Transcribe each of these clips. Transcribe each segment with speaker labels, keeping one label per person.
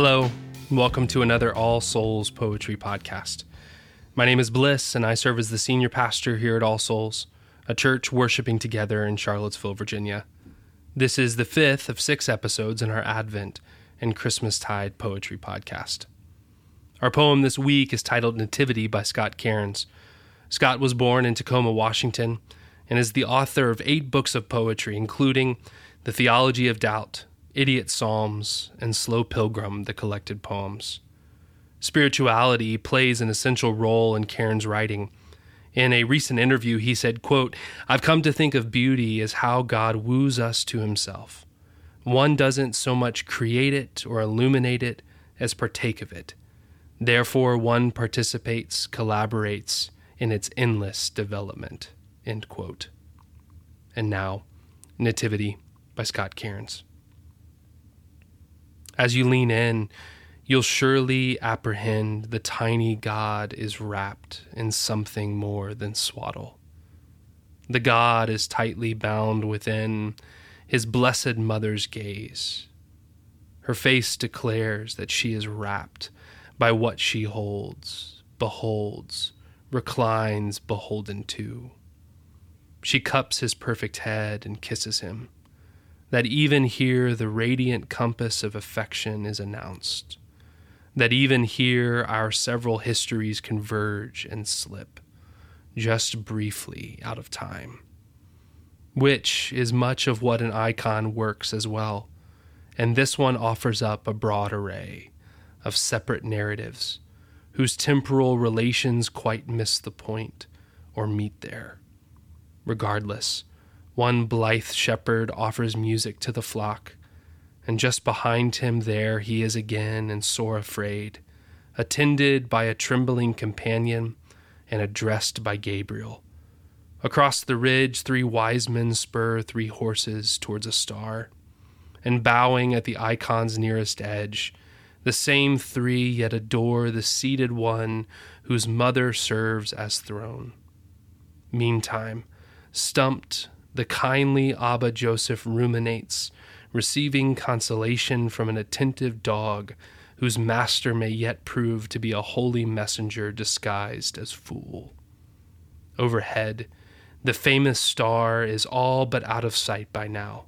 Speaker 1: Hello, and welcome to another All Souls Poetry podcast. My name is Bliss, and I serve as the senior pastor here at All Souls, a church worshiping together in Charlottesville, Virginia. This is the fifth of six episodes in our Advent and Christmastide poetry podcast. Our poem this week is titled Nativity by Scott Cairns. Scott was born in Tacoma, Washington, and is the author of eight books of poetry, including The Theology of Doubt, Idiot Psalms, and Slow Pilgrim, the collected poems. Spirituality plays an essential role in Cairns' writing. In a recent interview, he said, quote, I've come to think of beauty as how God woos us to himself. One doesn't so much create it or illuminate it as partake of it. Therefore, one participates, collaborates in its endless development. End quote. And now, Nativity by Scott Cairns. As you lean in, you'll surely apprehend the tiny God is wrapped in something more than swaddle. The God is tightly bound within his blessed mother's gaze. Her face declares that she is wrapped by what she holds, beholds, reclines beholden to. She cups his perfect head and kisses him that even here the radiant compass of affection is announced, that even here our several histories converge and slip, just briefly out of time, which is much of what an icon works as well, and this one offers up a broad array of separate narratives whose temporal relations quite miss the point or meet there. Regardless, one blithe shepherd offers music to the flock, and just behind him there he is again and sore afraid, attended by a trembling companion and addressed by Gabriel. Across the ridge, three wise men spur three horses towards a star, and bowing at the icon's nearest edge, the same three yet adore the seated one whose mother serves as throne. Meantime, stumped the kindly Abba Joseph ruminates, receiving consolation from an attentive dog whose master may yet prove to be a holy messenger disguised as fool. Overhead, the famous star is all but out of sight by now.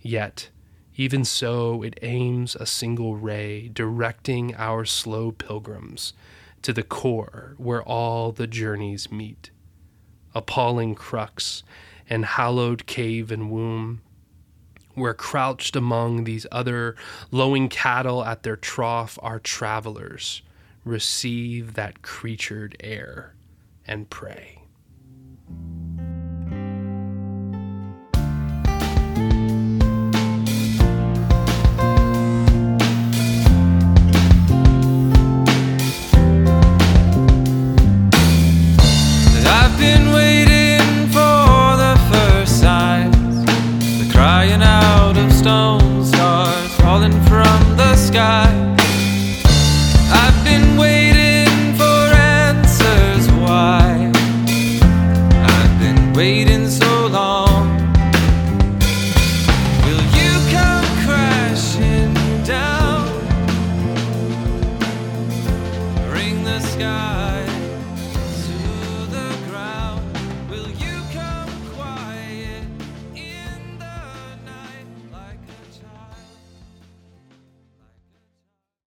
Speaker 1: Yet, even so, it aims a single ray, directing our slow pilgrims to the core where all the journeys meet. Appalling crux and hallowed cave and womb, where crouched among these other lowing cattle at their trough are travelers, receive that creatured air and pray. Sky.